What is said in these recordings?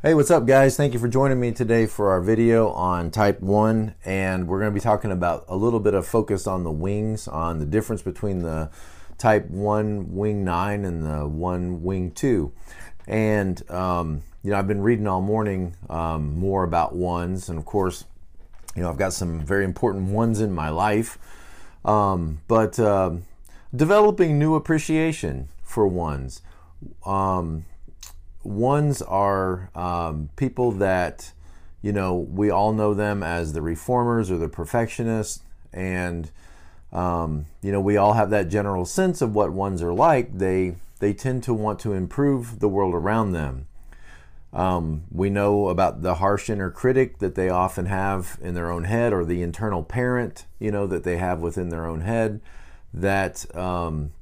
Hey, what's up, guys? Thank you for joining me today for our video on Type 1. And we're going to be talking about a little bit of focus on the wings, on the difference between the Type 1 Wing 9 and the 1 Wing 2. And, um, you know, I've been reading all morning um, more about ones. And of course, you know, I've got some very important ones in my life. Um, but uh, developing new appreciation for ones. Um, ones are um, people that, you know, we all know them as the reformers or the perfectionists, and um, you know, we all have that general sense of what ones are like. They they tend to want to improve the world around them. Um, we know about the harsh inner critic that they often have in their own head, or the internal parent, you know, that they have within their own head. That um,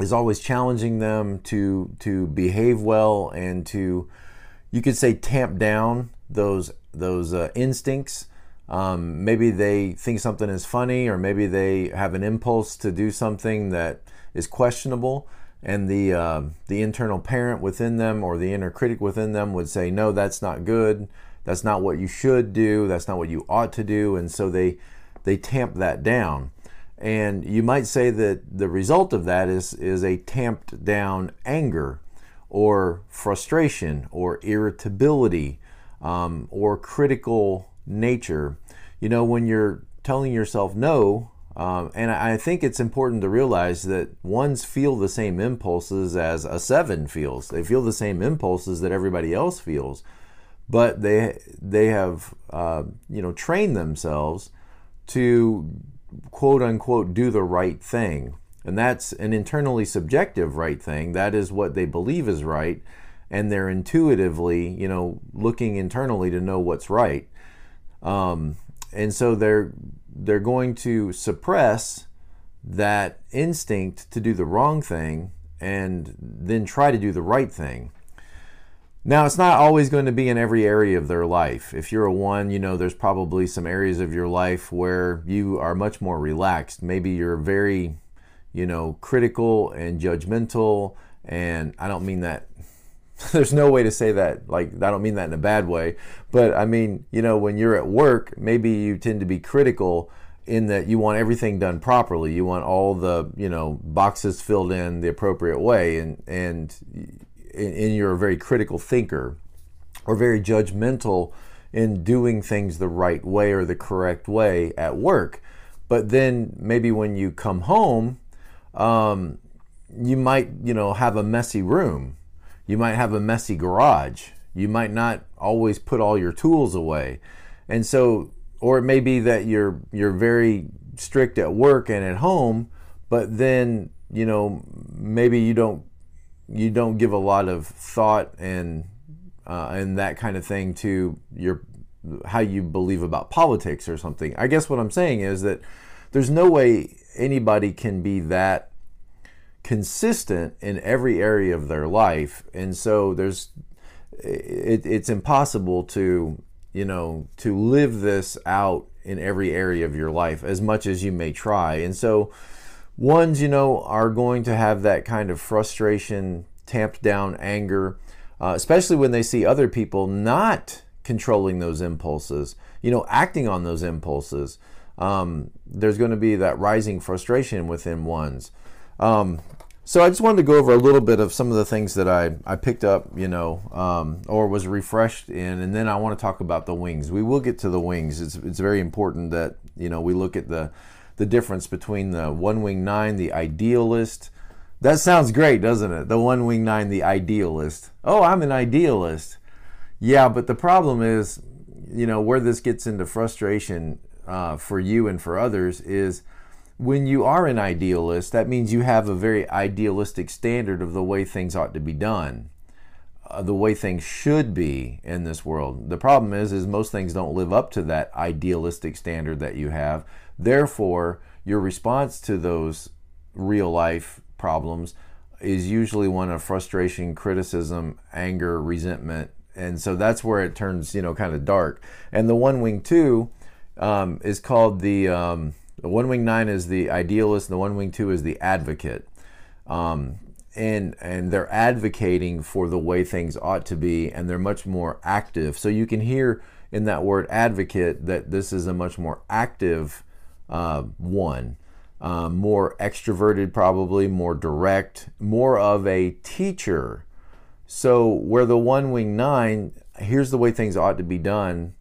is always challenging them to to behave well and to you could say tamp down those those uh, instincts. Um, maybe they think something is funny or maybe they have an impulse to do something that is questionable and the uh, the internal parent within them or the inner critic within them would say no that's not good. That's not what you should do. That's not what you ought to do. And so they they tamp that down and you might say that the result of that is, is a tamped down anger or frustration or irritability um, or critical nature. You know, when you're telling yourself no, um, and I think it's important to realize that ones feel the same impulses as a seven feels. They feel the same impulses that everybody else feels, but they they have uh, you know trained themselves to quote unquote do the right thing. And that's an internally subjective right thing. That is what they believe is right. And they're intuitively, you know, looking internally to know what's right. Um, and so they're they're going to suppress that instinct to do the wrong thing and then try to do the right thing. Now, it's not always going to be in every area of their life. If you're a one, you know, there's probably some areas of your life where you are much more relaxed. Maybe you're very, you know, critical and judgmental. And I don't mean that, there's no way to say that. Like, I don't mean that in a bad way. But I mean, you know, when you're at work, maybe you tend to be critical in that you want everything done properly. You want all the, you know, boxes filled in the appropriate way. And, and, and you're a very critical thinker or very judgmental in doing things the right way or the correct way at work. But then maybe when you come home, um, you might, you know, have a messy room. You might have a messy garage. You might not always put all your tools away. And so, or it may be that you're you're very strict at work and at home, but then, you know, maybe you don't you don't give a lot of thought and uh, and that kind of thing to your how you believe about politics or something. I guess what I'm saying is that there's no way anybody can be that consistent in every area of their life, and so there's it, it's impossible to you know to live this out in every area of your life as much as you may try, and so Ones, you know, are going to have that kind of frustration, tamped down anger, uh, especially when they see other people not controlling those impulses, you know, acting on those impulses. Um, there's going to be that rising frustration within ones. Um, so I just wanted to go over a little bit of some of the things that I, I picked up, you know, um, or was refreshed in, and then I want to talk about the wings. We will get to the wings. It's, it's very important that, you know, we look at the the difference between the one wing nine, the idealist. That sounds great, doesn't it? The one wing nine, the idealist. Oh, I'm an idealist. Yeah, but the problem is, you know, where this gets into frustration uh, for you and for others is when you are an idealist, that means you have a very idealistic standard of the way things ought to be done. Uh, the way things should be in this world. The problem is, is most things don't live up to that idealistic standard that you have. Therefore, your response to those real life problems is usually one of frustration, criticism, anger, resentment, and so that's where it turns, you know, kind of dark. And the one wing two um, is called the um, the one wing nine is the idealist, and the one wing two is the advocate. Um, and and they're advocating for the way things ought to be and they're much more active so you can hear in that word advocate that this is a much more active uh, one. Uh, more extroverted probably more direct more of a teacher. So where the one wing nine here's the way things ought to be done.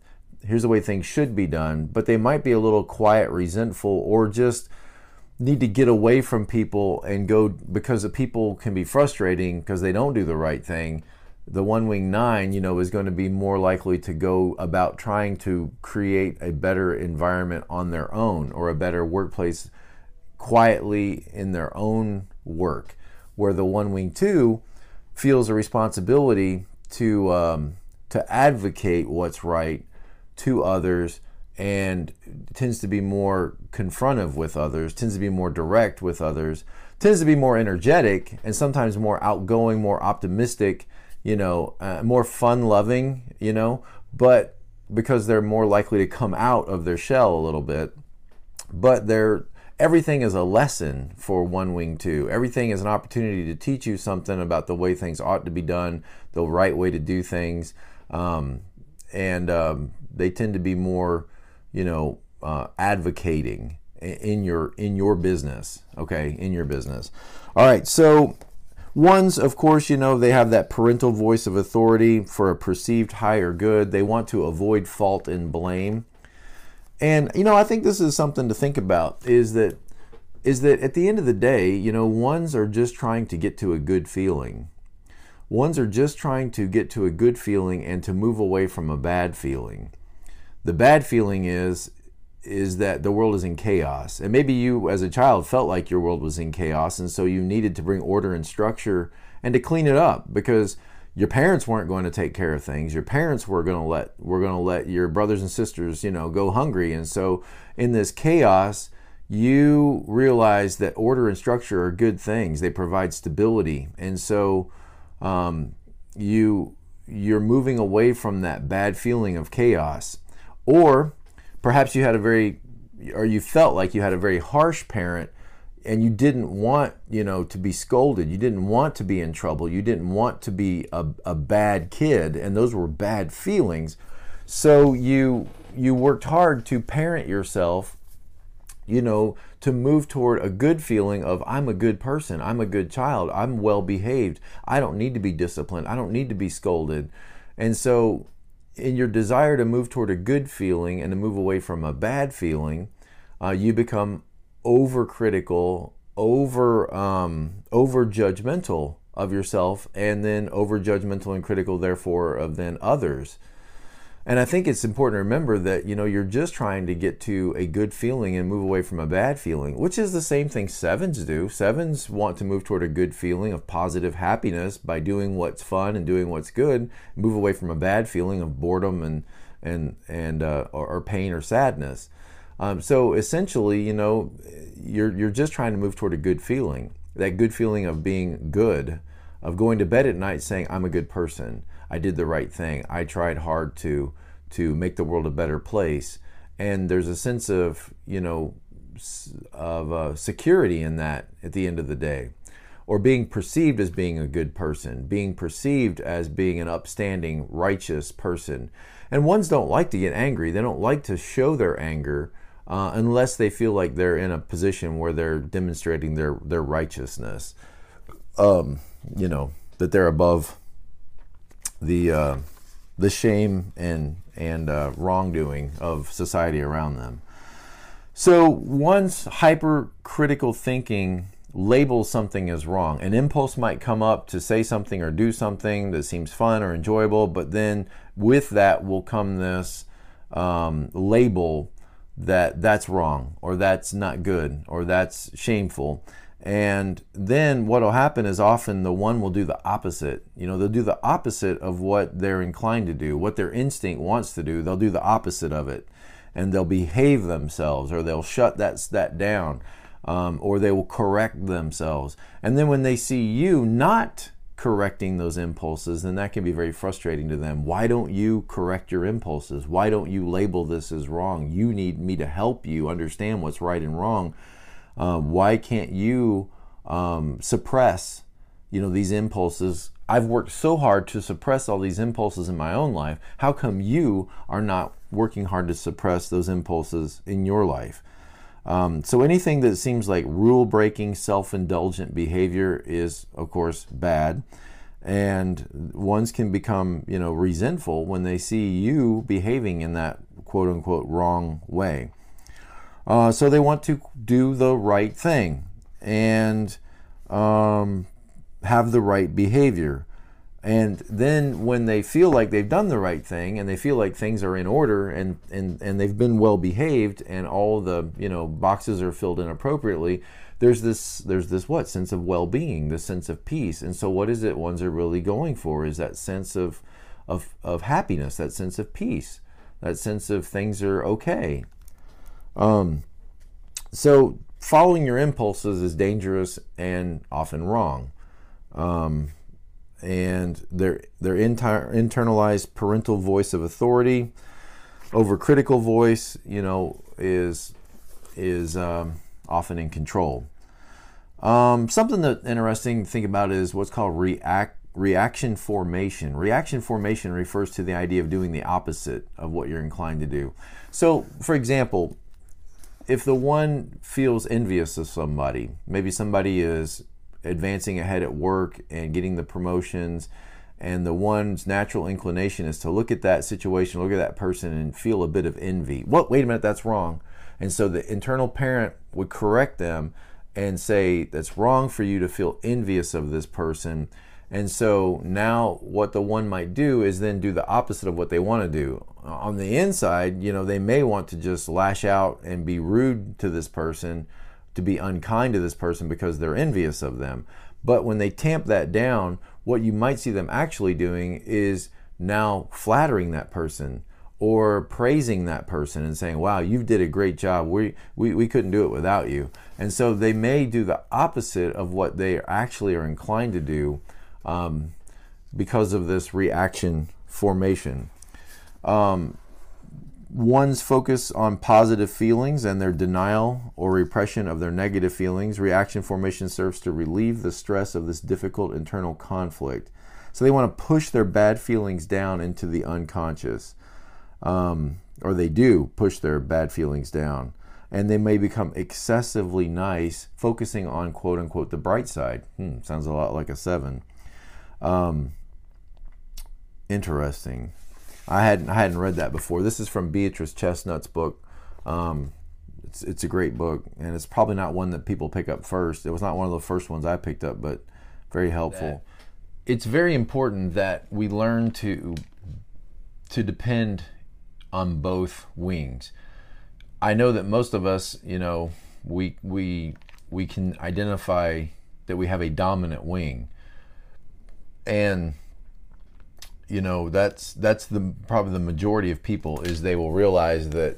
Here's the way things should be done. But they might be a little quiet resentful or just need to get away from people and go because the people can be frustrating because they don't do the right thing. The one wing nine, you know, is going to be more likely to go about trying to create a better environment on their own or a better workplace quietly in their own work. Where the one wing two feels a responsibility to um, to advocate what's right to others and tends to be more confrontive with others, tends to be more direct with others, tends to be more energetic and sometimes more outgoing, more optimistic, you know, uh, more fun loving, you know, but because they're more likely to come out of their shell a little bit. But they're everything is a lesson for one wing two. Everything is an opportunity to teach you something about the way things ought to be done, the right way to do things, um, and um, they tend to be more you know, uh, advocating in your in your business. Okay, in your business. All right, so ones, of course, you know they have that parental voice of authority for a perceived higher good. They want to avoid fault and blame. And you know, I think this is something to think about. Is that is that at the end of the day, you know, ones are just trying to get to a good feeling. Ones are just trying to get to a good feeling and to move away from a bad feeling. The bad feeling is is that the world is in chaos. And maybe you as a child felt like your world was in chaos and so you needed to bring order and structure and to clean it up because your parents weren't going to take care of things. Your parents were going to let were going to let your brothers and sisters, you know, go hungry. And so in this chaos, you realize that order and structure are good things. They provide stability. And so um, you you're moving away from that bad feeling of chaos or perhaps you had a very, or you felt like you had a very harsh parent and you didn't want, you know, to be scolded. You didn't want to be in trouble. You didn't want to be a, a bad kid. And those were bad feelings. So you, you worked hard to parent yourself you know, to move toward a good feeling of I'm a good person, I'm a good child, I'm well behaved, I don't need to be disciplined, I don't need to be scolded. And so in your desire to move toward a good feeling and to move away from a bad feeling, uh, you become overcritical, over um, over judgmental of yourself, and then over judgmental and critical, therefore, of then others. And I think it's important to remember that you know you're just trying to get to a good feeling and move away from a bad feeling, which is the same thing sevens do. Sevens want to move toward a good feeling of positive happiness by doing what's fun and doing what's good, move away from a bad feeling of boredom and and and uh, or, or, pain or sadness. Um, so essentially, you know, you're you're just trying to move toward a good feeling, that good feeling of being good, of going to bed at night saying I'm a good person. I did the right thing. I tried hard to to make the world a better place. And there's a sense of you know of uh, security in that at the end of the day, or being perceived as being a good person, being perceived as being an upstanding, righteous person. And ones don't like to get angry. They don't like to show their anger. Uh, unless they feel like they're in a position where they're demonstrating their their righteousness, um, you know that they're above the uh, the shame and and uh, wrongdoing of society around them. So once hypercritical thinking labels something as wrong, an impulse might come up to say something or do something that seems fun or enjoyable, but then with that will come this um, label that that's wrong or that's not good or that's shameful and then what will happen is often the one will do the opposite. You know, they'll do the opposite of what they're inclined to do, what their instinct wants to do. They'll do the opposite of it. And they'll behave themselves or they'll shut that, that down um, or they will correct themselves. And then when they see you not correcting those impulses, then that can be very frustrating to them. Why don't you correct your impulses? Why don't you label this as wrong? You need me to help you understand what's right and wrong um, why can't you um, suppress you know these impulses? I've worked so hard to suppress all these impulses in my own life. How come you are not working hard to suppress those impulses in your life? Um, so anything that seems like rule breaking self-indulgent behavior is of course bad. And ones can become you know resentful when they see you behaving in that quote unquote wrong way uh, so they want to do the right thing and um, have the right behavior. And then when they feel like they've done the right thing and they feel like things are in order and, and, and they've been well behaved and all the you know boxes are filled in appropriately there's this there's this what? Sense of well-being this sense of peace. And so what is it ones are really going for is that sense of of, of happiness that sense of peace that sense of things are okay um, so following your impulses is dangerous and often wrong um, and their their entire internalized parental voice of authority over critical voice you know is is um, often in control. Um, something that interesting to think about is what's called react reaction formation. Reaction formation refers to the idea of doing the opposite of what you're inclined to do. So, for example, if the one feels envious of somebody, maybe somebody is advancing ahead at work and getting the promotions, and the one's natural inclination is to look at that situation, look at that person, and feel a bit of envy. What? Wait a minute, that's wrong. And so the internal parent would correct them and say, That's wrong for you to feel envious of this person. And so now what the one might do is then do the opposite of what they want to do. On the inside, you know, they may want to just lash out and be rude to this person, to be unkind to this person because they're envious of them. But when they tamp that down, what you might see them actually doing is now flattering that person or praising that person and saying, wow, you did a great job. We, we, we couldn't do it without you. And so they may do the opposite of what they actually are inclined to do um, because of this reaction formation. Um, one's focus on positive feelings and their denial or repression of their negative feelings. Reaction formation serves to relieve the stress of this difficult internal conflict. So they want to push their bad feelings down into the unconscious um, or they do push their bad feelings down. And they may become excessively nice, focusing on quote unquote the bright side. Hmm, sounds a lot like a seven. Um, interesting. I hadn't I hadn't read that before. This is from Beatrice Chestnut's book. Um, it's it's a great book, and it's probably not one that people pick up first. It was not one of the first ones I picked up, but very helpful. It's very important that we learn to to depend on both wings. I know that most of us, you know, we we we can identify that we have a dominant wing. And you know, that's that's the probably the majority of people is they will realize that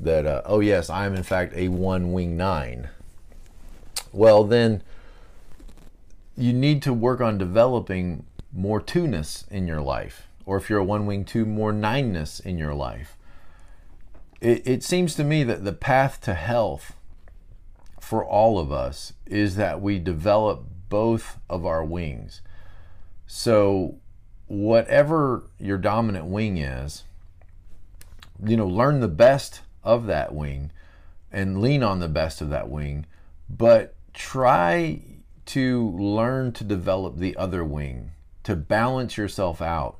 that uh, oh yes, I am in fact a one wing 9. Well, then you need to work on developing more two-ness in your life or if you're a one wing two, more nineness in your life. It, it seems to me that the path to health for all of us is that we develop both of our wings. So, whatever your dominant wing is, you know, learn the best of that wing and lean on the best of that wing, but try to learn to develop the other wing, to balance yourself out.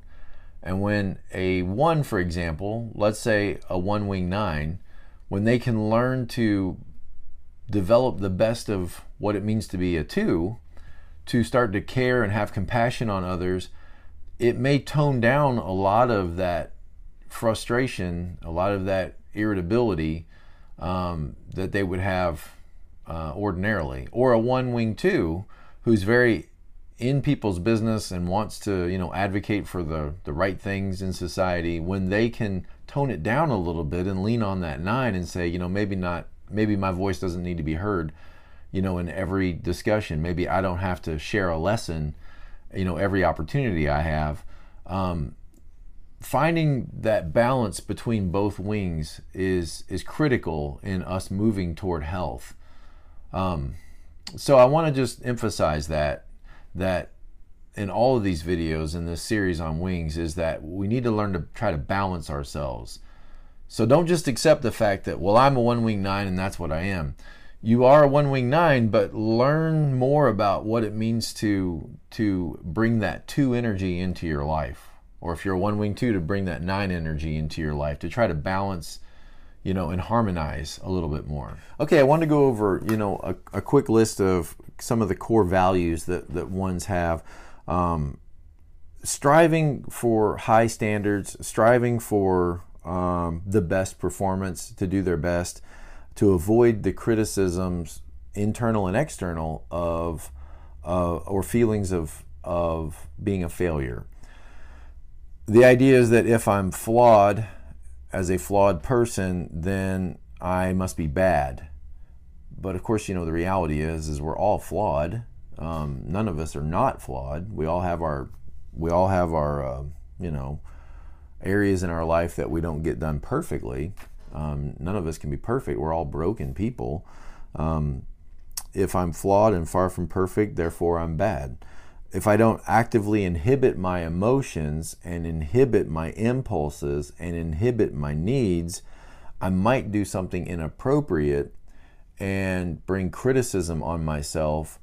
And when a one, for example, let's say a one wing nine, when they can learn to develop the best of what it means to be a two, to start to care and have compassion on others, it may tone down a lot of that frustration, a lot of that irritability um, that they would have uh, ordinarily. Or a one wing two who's very in people's business and wants to you know advocate for the the right things in society when they can tone it down a little bit and lean on that nine and say you know maybe not maybe my voice doesn't need to be heard you know in every discussion maybe i don't have to share a lesson you know every opportunity i have um, finding that balance between both wings is is critical in us moving toward health um, so i want to just emphasize that that in all of these videos in this series on wings is that we need to learn to try to balance ourselves. So don't just accept the fact that, well, I'm a one wing nine and that's what I am. You are a one wing nine, but learn more about what it means to to bring that two energy into your life. Or if you're a one wing two, to bring that nine energy into your life, to try to balance you know, and harmonize a little bit more. Okay, I want to go over, you know, a, a quick list of some of the core values that, that ones have. Um, striving for high standards, striving for um, the best performance, to do their best, to avoid the criticisms, internal and external, of uh, or feelings of of being a failure. The idea is that if I'm flawed, as a flawed person, then I must be bad. But of course, you know the reality is is we're all flawed. Um, none of us are not flawed. We all have our we all have our uh, you know areas in our life that we don't get done perfectly. Um, none of us can be perfect. We're all broken people. Um, if I'm flawed and far from perfect, therefore I'm bad if I don't actively inhibit my emotions and inhibit my impulses and inhibit my needs, I might do something inappropriate and bring criticism on myself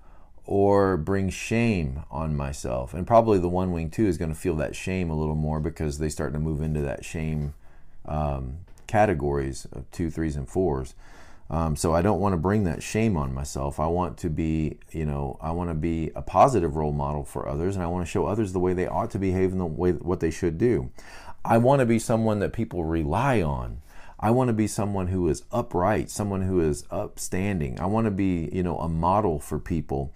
or bring shame on myself. And probably the one wing two is going to feel that shame a little more because they start to move into that shame um, categories of two, threes, and fours. Um, so I don't want to bring that shame on myself. I want to be, you know, I want to be a positive role model for others, and I want to show others the way they ought to behave and the way what they should do. I want to be someone that people rely on. I want to be someone who is upright, someone who is upstanding. I want to be, you know, a model for people.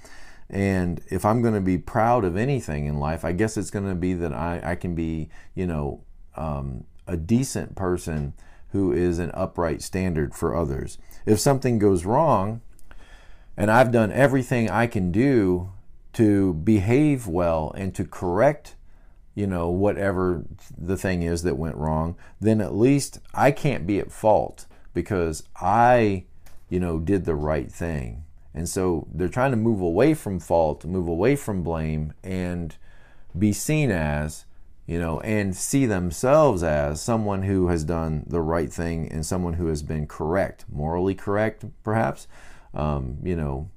And if I'm going to be proud of anything in life, I guess it's going to be that I, I can be, you know, um, a decent person who is an upright standard for others. If something goes wrong and I've done everything I can do to behave well and to correct you know whatever the thing is that went wrong then at least I can't be at fault because I you know did the right thing. And so they're trying to move away from fault move away from blame and be seen as you know, and see themselves as someone who has done the right thing and someone who has been correct, morally correct, perhaps. Um, you know,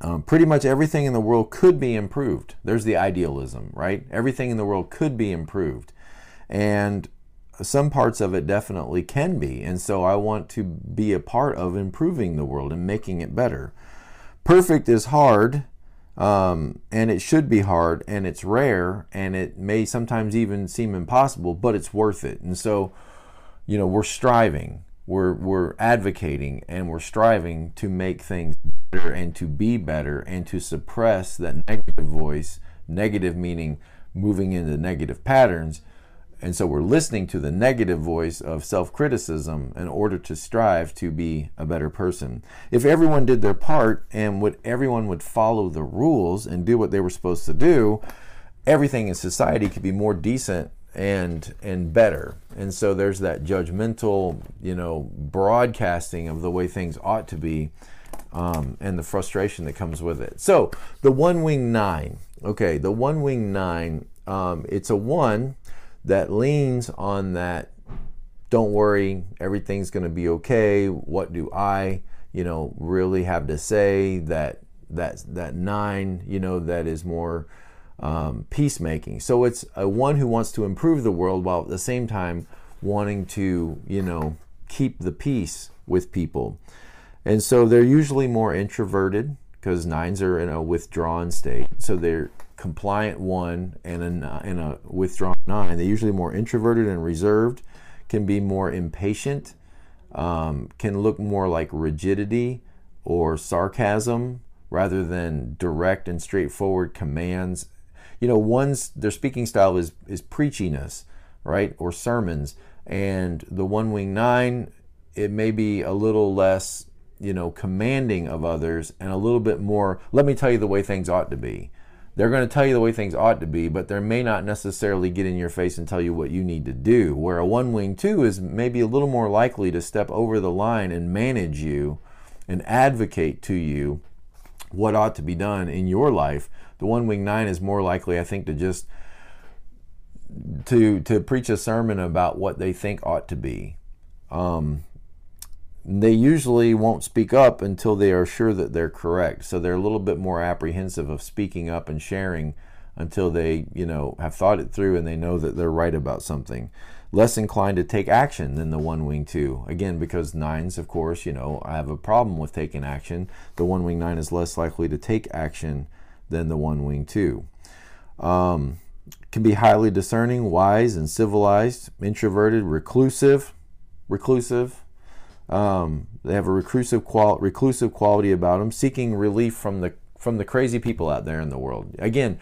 um, pretty much everything in the world could be improved. There's the idealism, right? Everything in the world could be improved. And some parts of it definitely can be. And so I want to be a part of improving the world and making it better. Perfect is hard um, and it should be hard and it's rare and it may sometimes even seem impossible, but it's worth it. And so, you know, we're striving, we're, we're advocating, and we're striving to make things better and to be better and to suppress that negative voice, negative meaning moving into negative patterns and so we're listening to the negative voice of self criticism in order to strive to be a better person. If everyone did their part and would everyone would follow the rules and do what they were supposed to do, everything in society could be more decent and and better. And so there's that judgmental, you know, broadcasting of the way things ought to be. Um, and the frustration that comes with it. So the one wing nine, okay, the one wing nine, um, it's a one that leans on that don't worry everything's going to be okay what do i you know really have to say that that that nine you know that is more um, peacemaking? So it's a one who wants to improve the world while at the same time wanting to you know keep the peace with people. And so they're usually more introverted because nines are in a withdrawn state. So they're compliant one and a, and a withdrawn nine. They're usually more introverted and reserved, can be more impatient, um, can look more like rigidity or sarcasm rather than direct and straightforward commands. You know, one's their speaking style is is preachiness, right, or sermons, and the one wing nine, it may be a little less, you know, commanding of others and a little bit more. Let me tell you the way things ought to be they're going to tell you the way things ought to be, but they may not necessarily get in your face and tell you what you need to do. Where a one wing two is maybe a little more likely to step over the line and manage you and advocate to you what ought to be done in your life The one wing nine is more likely, I think, to just to to preach a sermon about what they think ought to be. Um, they usually won't speak up until they are sure that they're correct. So they're a little bit more apprehensive of speaking up and sharing until they, you know, have thought it through and they know that they're right about something. Less inclined to take action than the one wing two. Again, because nines, of course, you know, I have a problem with taking action. The one wing nine is less likely to take action than the one wing two. Um, can be highly discerning, wise, and civilized, introverted, reclusive, reclusive, um, they have a reclusive, reclusive quality about them, seeking relief from the from the crazy people out there in the world. Again,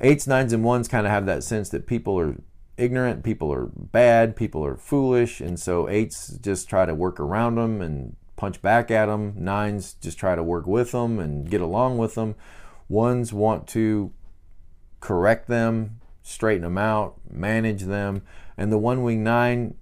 eights, nines, and ones kind of have that sense that people are ignorant, people are bad, people are foolish, and so eights just try to work around them and punch back at them. Nines just try to work with them and get along with them. Ones want to correct them, straighten them out, manage them, and the one wing nine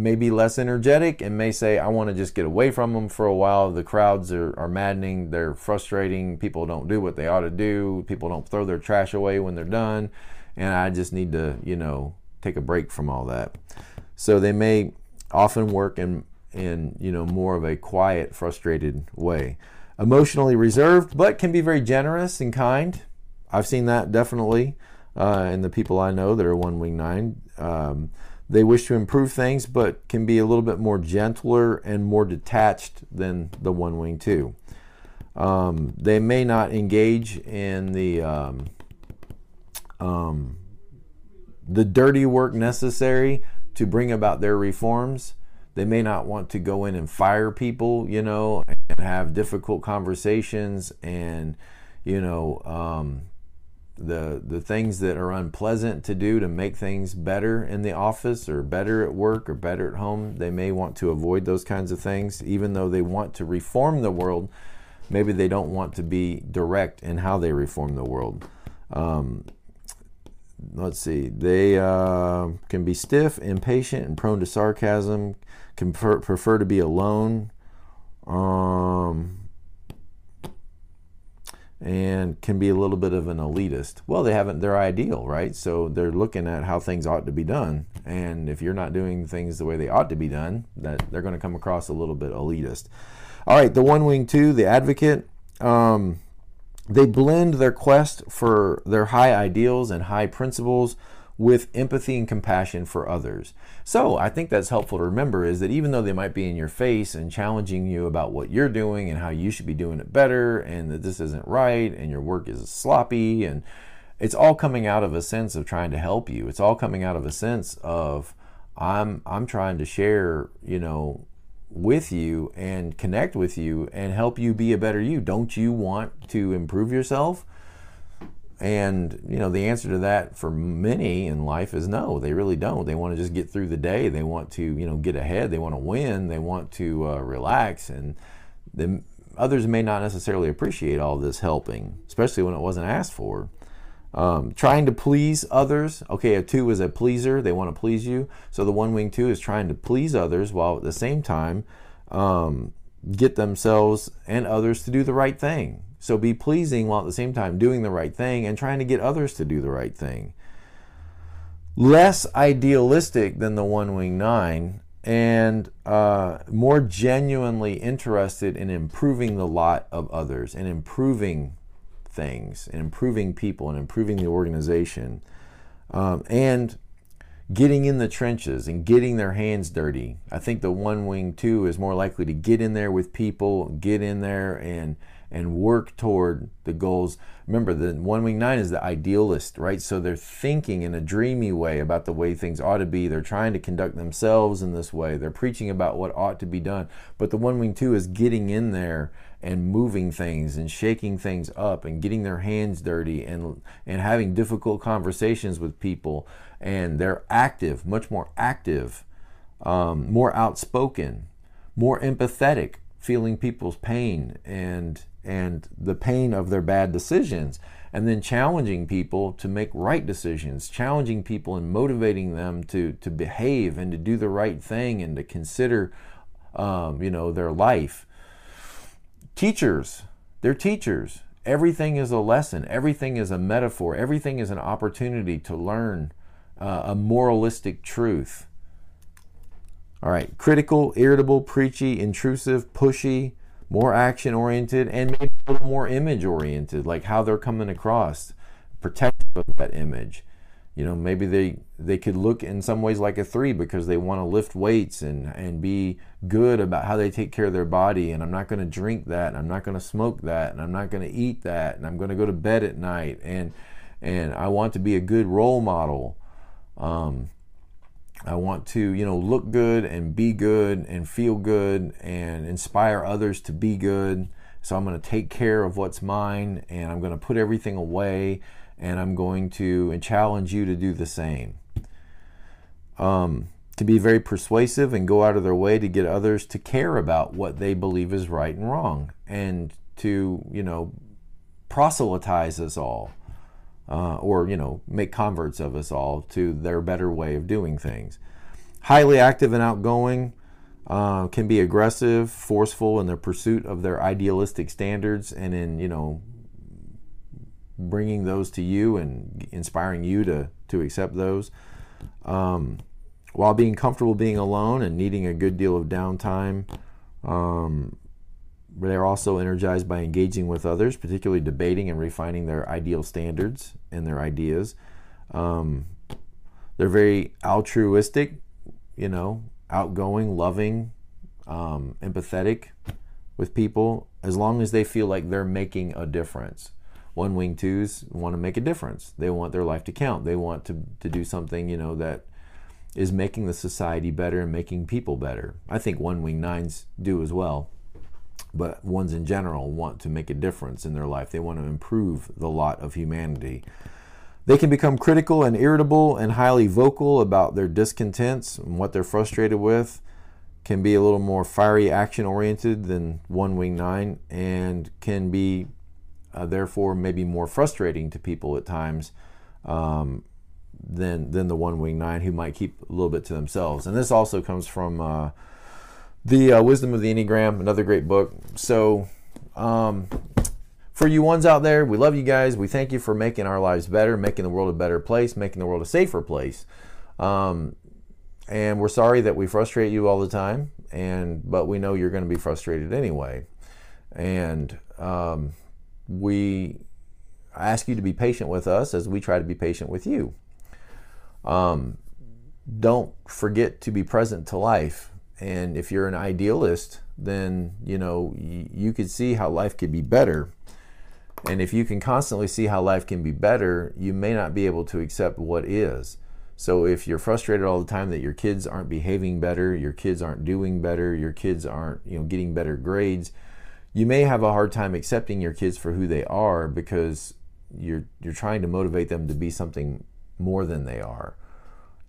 may be less energetic and may say, I want to just get away from them for a while. The crowds are, are maddening, they're frustrating. People don't do what they ought to do, people don't throw their trash away when they're done. And I just need to, you know, take a break from all that. So they may often work in, in you know, more of a quiet, frustrated way. Emotionally reserved, but can be very generous and kind. I've seen that definitely uh, in the people I know that are one wing nine. Um, they wish to improve things, but can be a little bit more gentler and more detached than the one wing two. Um, they may not engage in the um, um, the dirty work necessary to bring about their reforms. They may not want to go in and fire people, you know, and have difficult conversations and, you know, um, the the things that are unpleasant to do to make things better in the office or better at work or better at home they may want to avoid those kinds of things. Even though they want to reform the world maybe they don't want to be direct in how they reform the world. Um, let's see. They uh, can be stiff impatient and prone to sarcasm can prefer, prefer to be alone. Um, and can be a little bit of an elitist. Well, they haven't their ideal, right? So they're looking at how things ought to be done. And if you're not doing things the way they ought to be done, that they're going to come across a little bit elitist. All right, the one wing two, the advocate. Um, they blend their quest for their high ideals and high principles with empathy and compassion for others. So I think that's helpful to remember is that even though they might be in your face and challenging you about what you're doing and how you should be doing it better and that this isn't right and your work is sloppy and it's all coming out of a sense of trying to help you. It's all coming out of a sense of I'm I'm trying to share, you know, with you and connect with you and help you be a better you. Don't you want to improve yourself? And you know the answer to that for many in life is no. They really don't. They want to just get through the day. They want to you know get ahead. They want to win. They want to uh, relax. And the others may not necessarily appreciate all this helping, especially when it wasn't asked for. Um, trying to please others. Okay, a two is a pleaser. They want to please you. So the one wing two is trying to please others while at the same time um, get themselves and others to do the right thing. So be pleasing while at the same time doing the right thing and trying to get others to do the right thing. Less idealistic than the one wing nine and uh, more genuinely interested in improving the lot of others and improving things and improving people and improving the organization um, and getting in the trenches and getting their hands dirty. I think the one wing two is more likely to get in there with people, get in there and and work toward the goals. Remember, the one wing nine is the idealist, right? So they're thinking in a dreamy way about the way things ought to be. They're trying to conduct themselves in this way. They're preaching about what ought to be done. But the one wing two is getting in there and moving things and shaking things up and getting their hands dirty and and having difficult conversations with people. And they're active, much more active, um, more outspoken, more empathetic, feeling people's pain and and the pain of their bad decisions and then challenging people to make right decisions challenging people and motivating them to to behave and to do the right thing and to consider um, you know their life. Teachers they're teachers. Everything is a lesson, everything is a metaphor, everything is an opportunity to learn uh, a moralistic truth. All right, critical, irritable, preachy, intrusive, pushy, more action oriented, and maybe a little more image oriented, like how they're coming across, protective of that image. You know, maybe they they could look in some ways like a three because they want to lift weights and and be good about how they take care of their body. And I'm not going to drink that, and I'm not going to smoke that, and I'm not going to eat that, and I'm going to go to bed at night, and and I want to be a good role model. Um, I want to, you know, look good and be good and feel good and inspire others to be good. So I'm going to take care of what's mine and I'm going to put everything away and I'm going to and challenge you to do the same. Um, to be very persuasive and go out of their way to get others to care about what they believe is right and wrong and to, you know, proselytize us all uh, or you know make converts of us all to their better way of doing things. Highly active and outgoing, uh, can be aggressive, forceful in their pursuit of their idealistic standards, and in you know bringing those to you and inspiring you to to accept those. Um, while being comfortable being alone and needing a good deal of downtime, um, they're also energized by engaging with others, particularly debating and refining their ideal standards and their ideas. Um, they're very altruistic, you know, outgoing, loving, um, empathetic with people, as long as they feel like they're making a difference. One wing twos want to make a difference. They want their life to count. They want to, to do something, you know, that is making the society better and making people better. I think one wing nines do as well but ones in general want to make a difference in their life. They want to improve the lot of humanity. They can become critical and irritable and highly vocal about their discontents and what they're frustrated with. Can be a little more fiery, action oriented than One Wing Nine, and can be uh, therefore maybe more frustrating to people at times um, than than the One Wing Nine, who might keep a little bit to themselves. And this also comes from uh, the uh, Wisdom of the Enneagram, another great book. So, um, for you ones out there, we love you guys. We thank you for making our lives better, making the world a better place, making the world a safer place. Um, and we're sorry that we frustrate you all the time, and but we know you're going to be frustrated anyway. And um, we ask you to be patient with us as we try to be patient with you. Um, don't forget to be present to life and if you're an idealist, then you know you could see how life could be better. And if you can constantly see how life can be better, you may not be able to accept what is. So if you're frustrated all the time that your kids aren't behaving better, your kids aren't doing better, your kids aren't, you know, getting better grades, you may have a hard time accepting your kids for who they are because you're you're trying to motivate them to be something more than they are.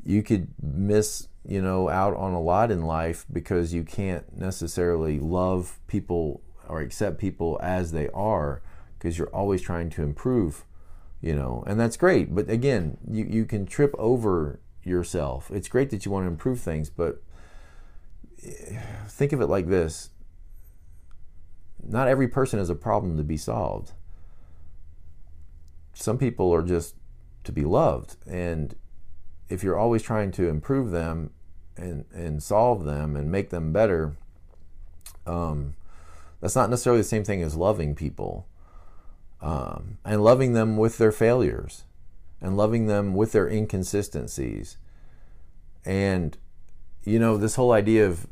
You could miss you know, out on a lot in life because you can't necessarily love people or accept people as they are because you're always trying to improve, you know, and that's great. But again, you, you can trip over yourself. It's great that you want to improve things, but eh, think of it like this not every person is a problem to be solved. Some people are just to be loved. And if you're always trying to improve them and and solve them and make them better, um, that's not necessarily the same thing as loving people. Um, and loving them with their failures, and loving them with their inconsistencies, and you know this whole idea of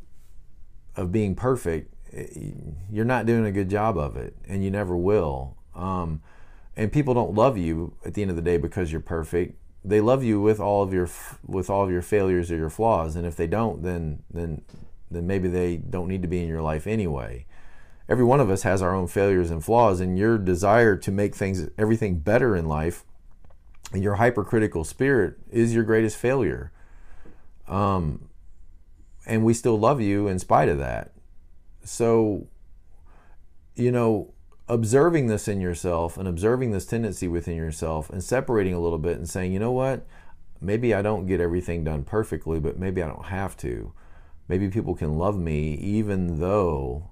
of being perfect, eh, you're not doing a good job of it, and you never will. Um, and people don't love you at the end of the day because you're perfect they love you with all of your with all of your failures or your flaws and if they don't then then then maybe they don't need to be in your life anyway. Every one of us has our own failures and flaws and your desire to make things everything better in life and your hypercritical spirit is your greatest failure. Um, and we still love you in spite of that. So you know observing this in yourself and observing this tendency within yourself and separating a little bit and saying, you know what, maybe I don't get everything done perfectly, but maybe I don't have to. Maybe people can love me even though,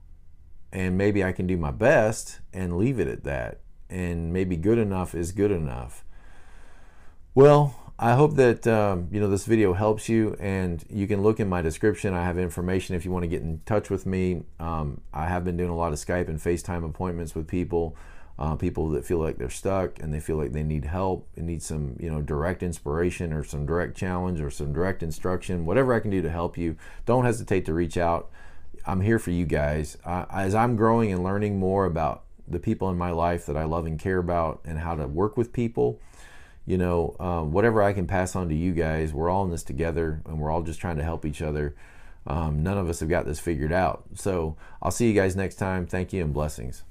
and maybe I can do my best and leave it at that. and maybe good enough is good enough. Well, I hope that um, you know this video helps you, and you can look in my description. I have information if you want to get in touch with me. Um, I have been doing a lot of Skype and FaceTime appointments with people, uh, people that feel like they're stuck and they feel like they need help and need some you know direct inspiration or some direct challenge or some direct instruction. Whatever I can do to help you, don't hesitate to reach out. I'm here for you guys. As I'm growing and learning more about the people in my life that I love and care about and how to work with people you know, um, whatever I can pass on to you guys, we're all in this together and we're all just trying to help each other. Um, none of us have got this figured out. So I'll see you guys next time. Thank you and blessings.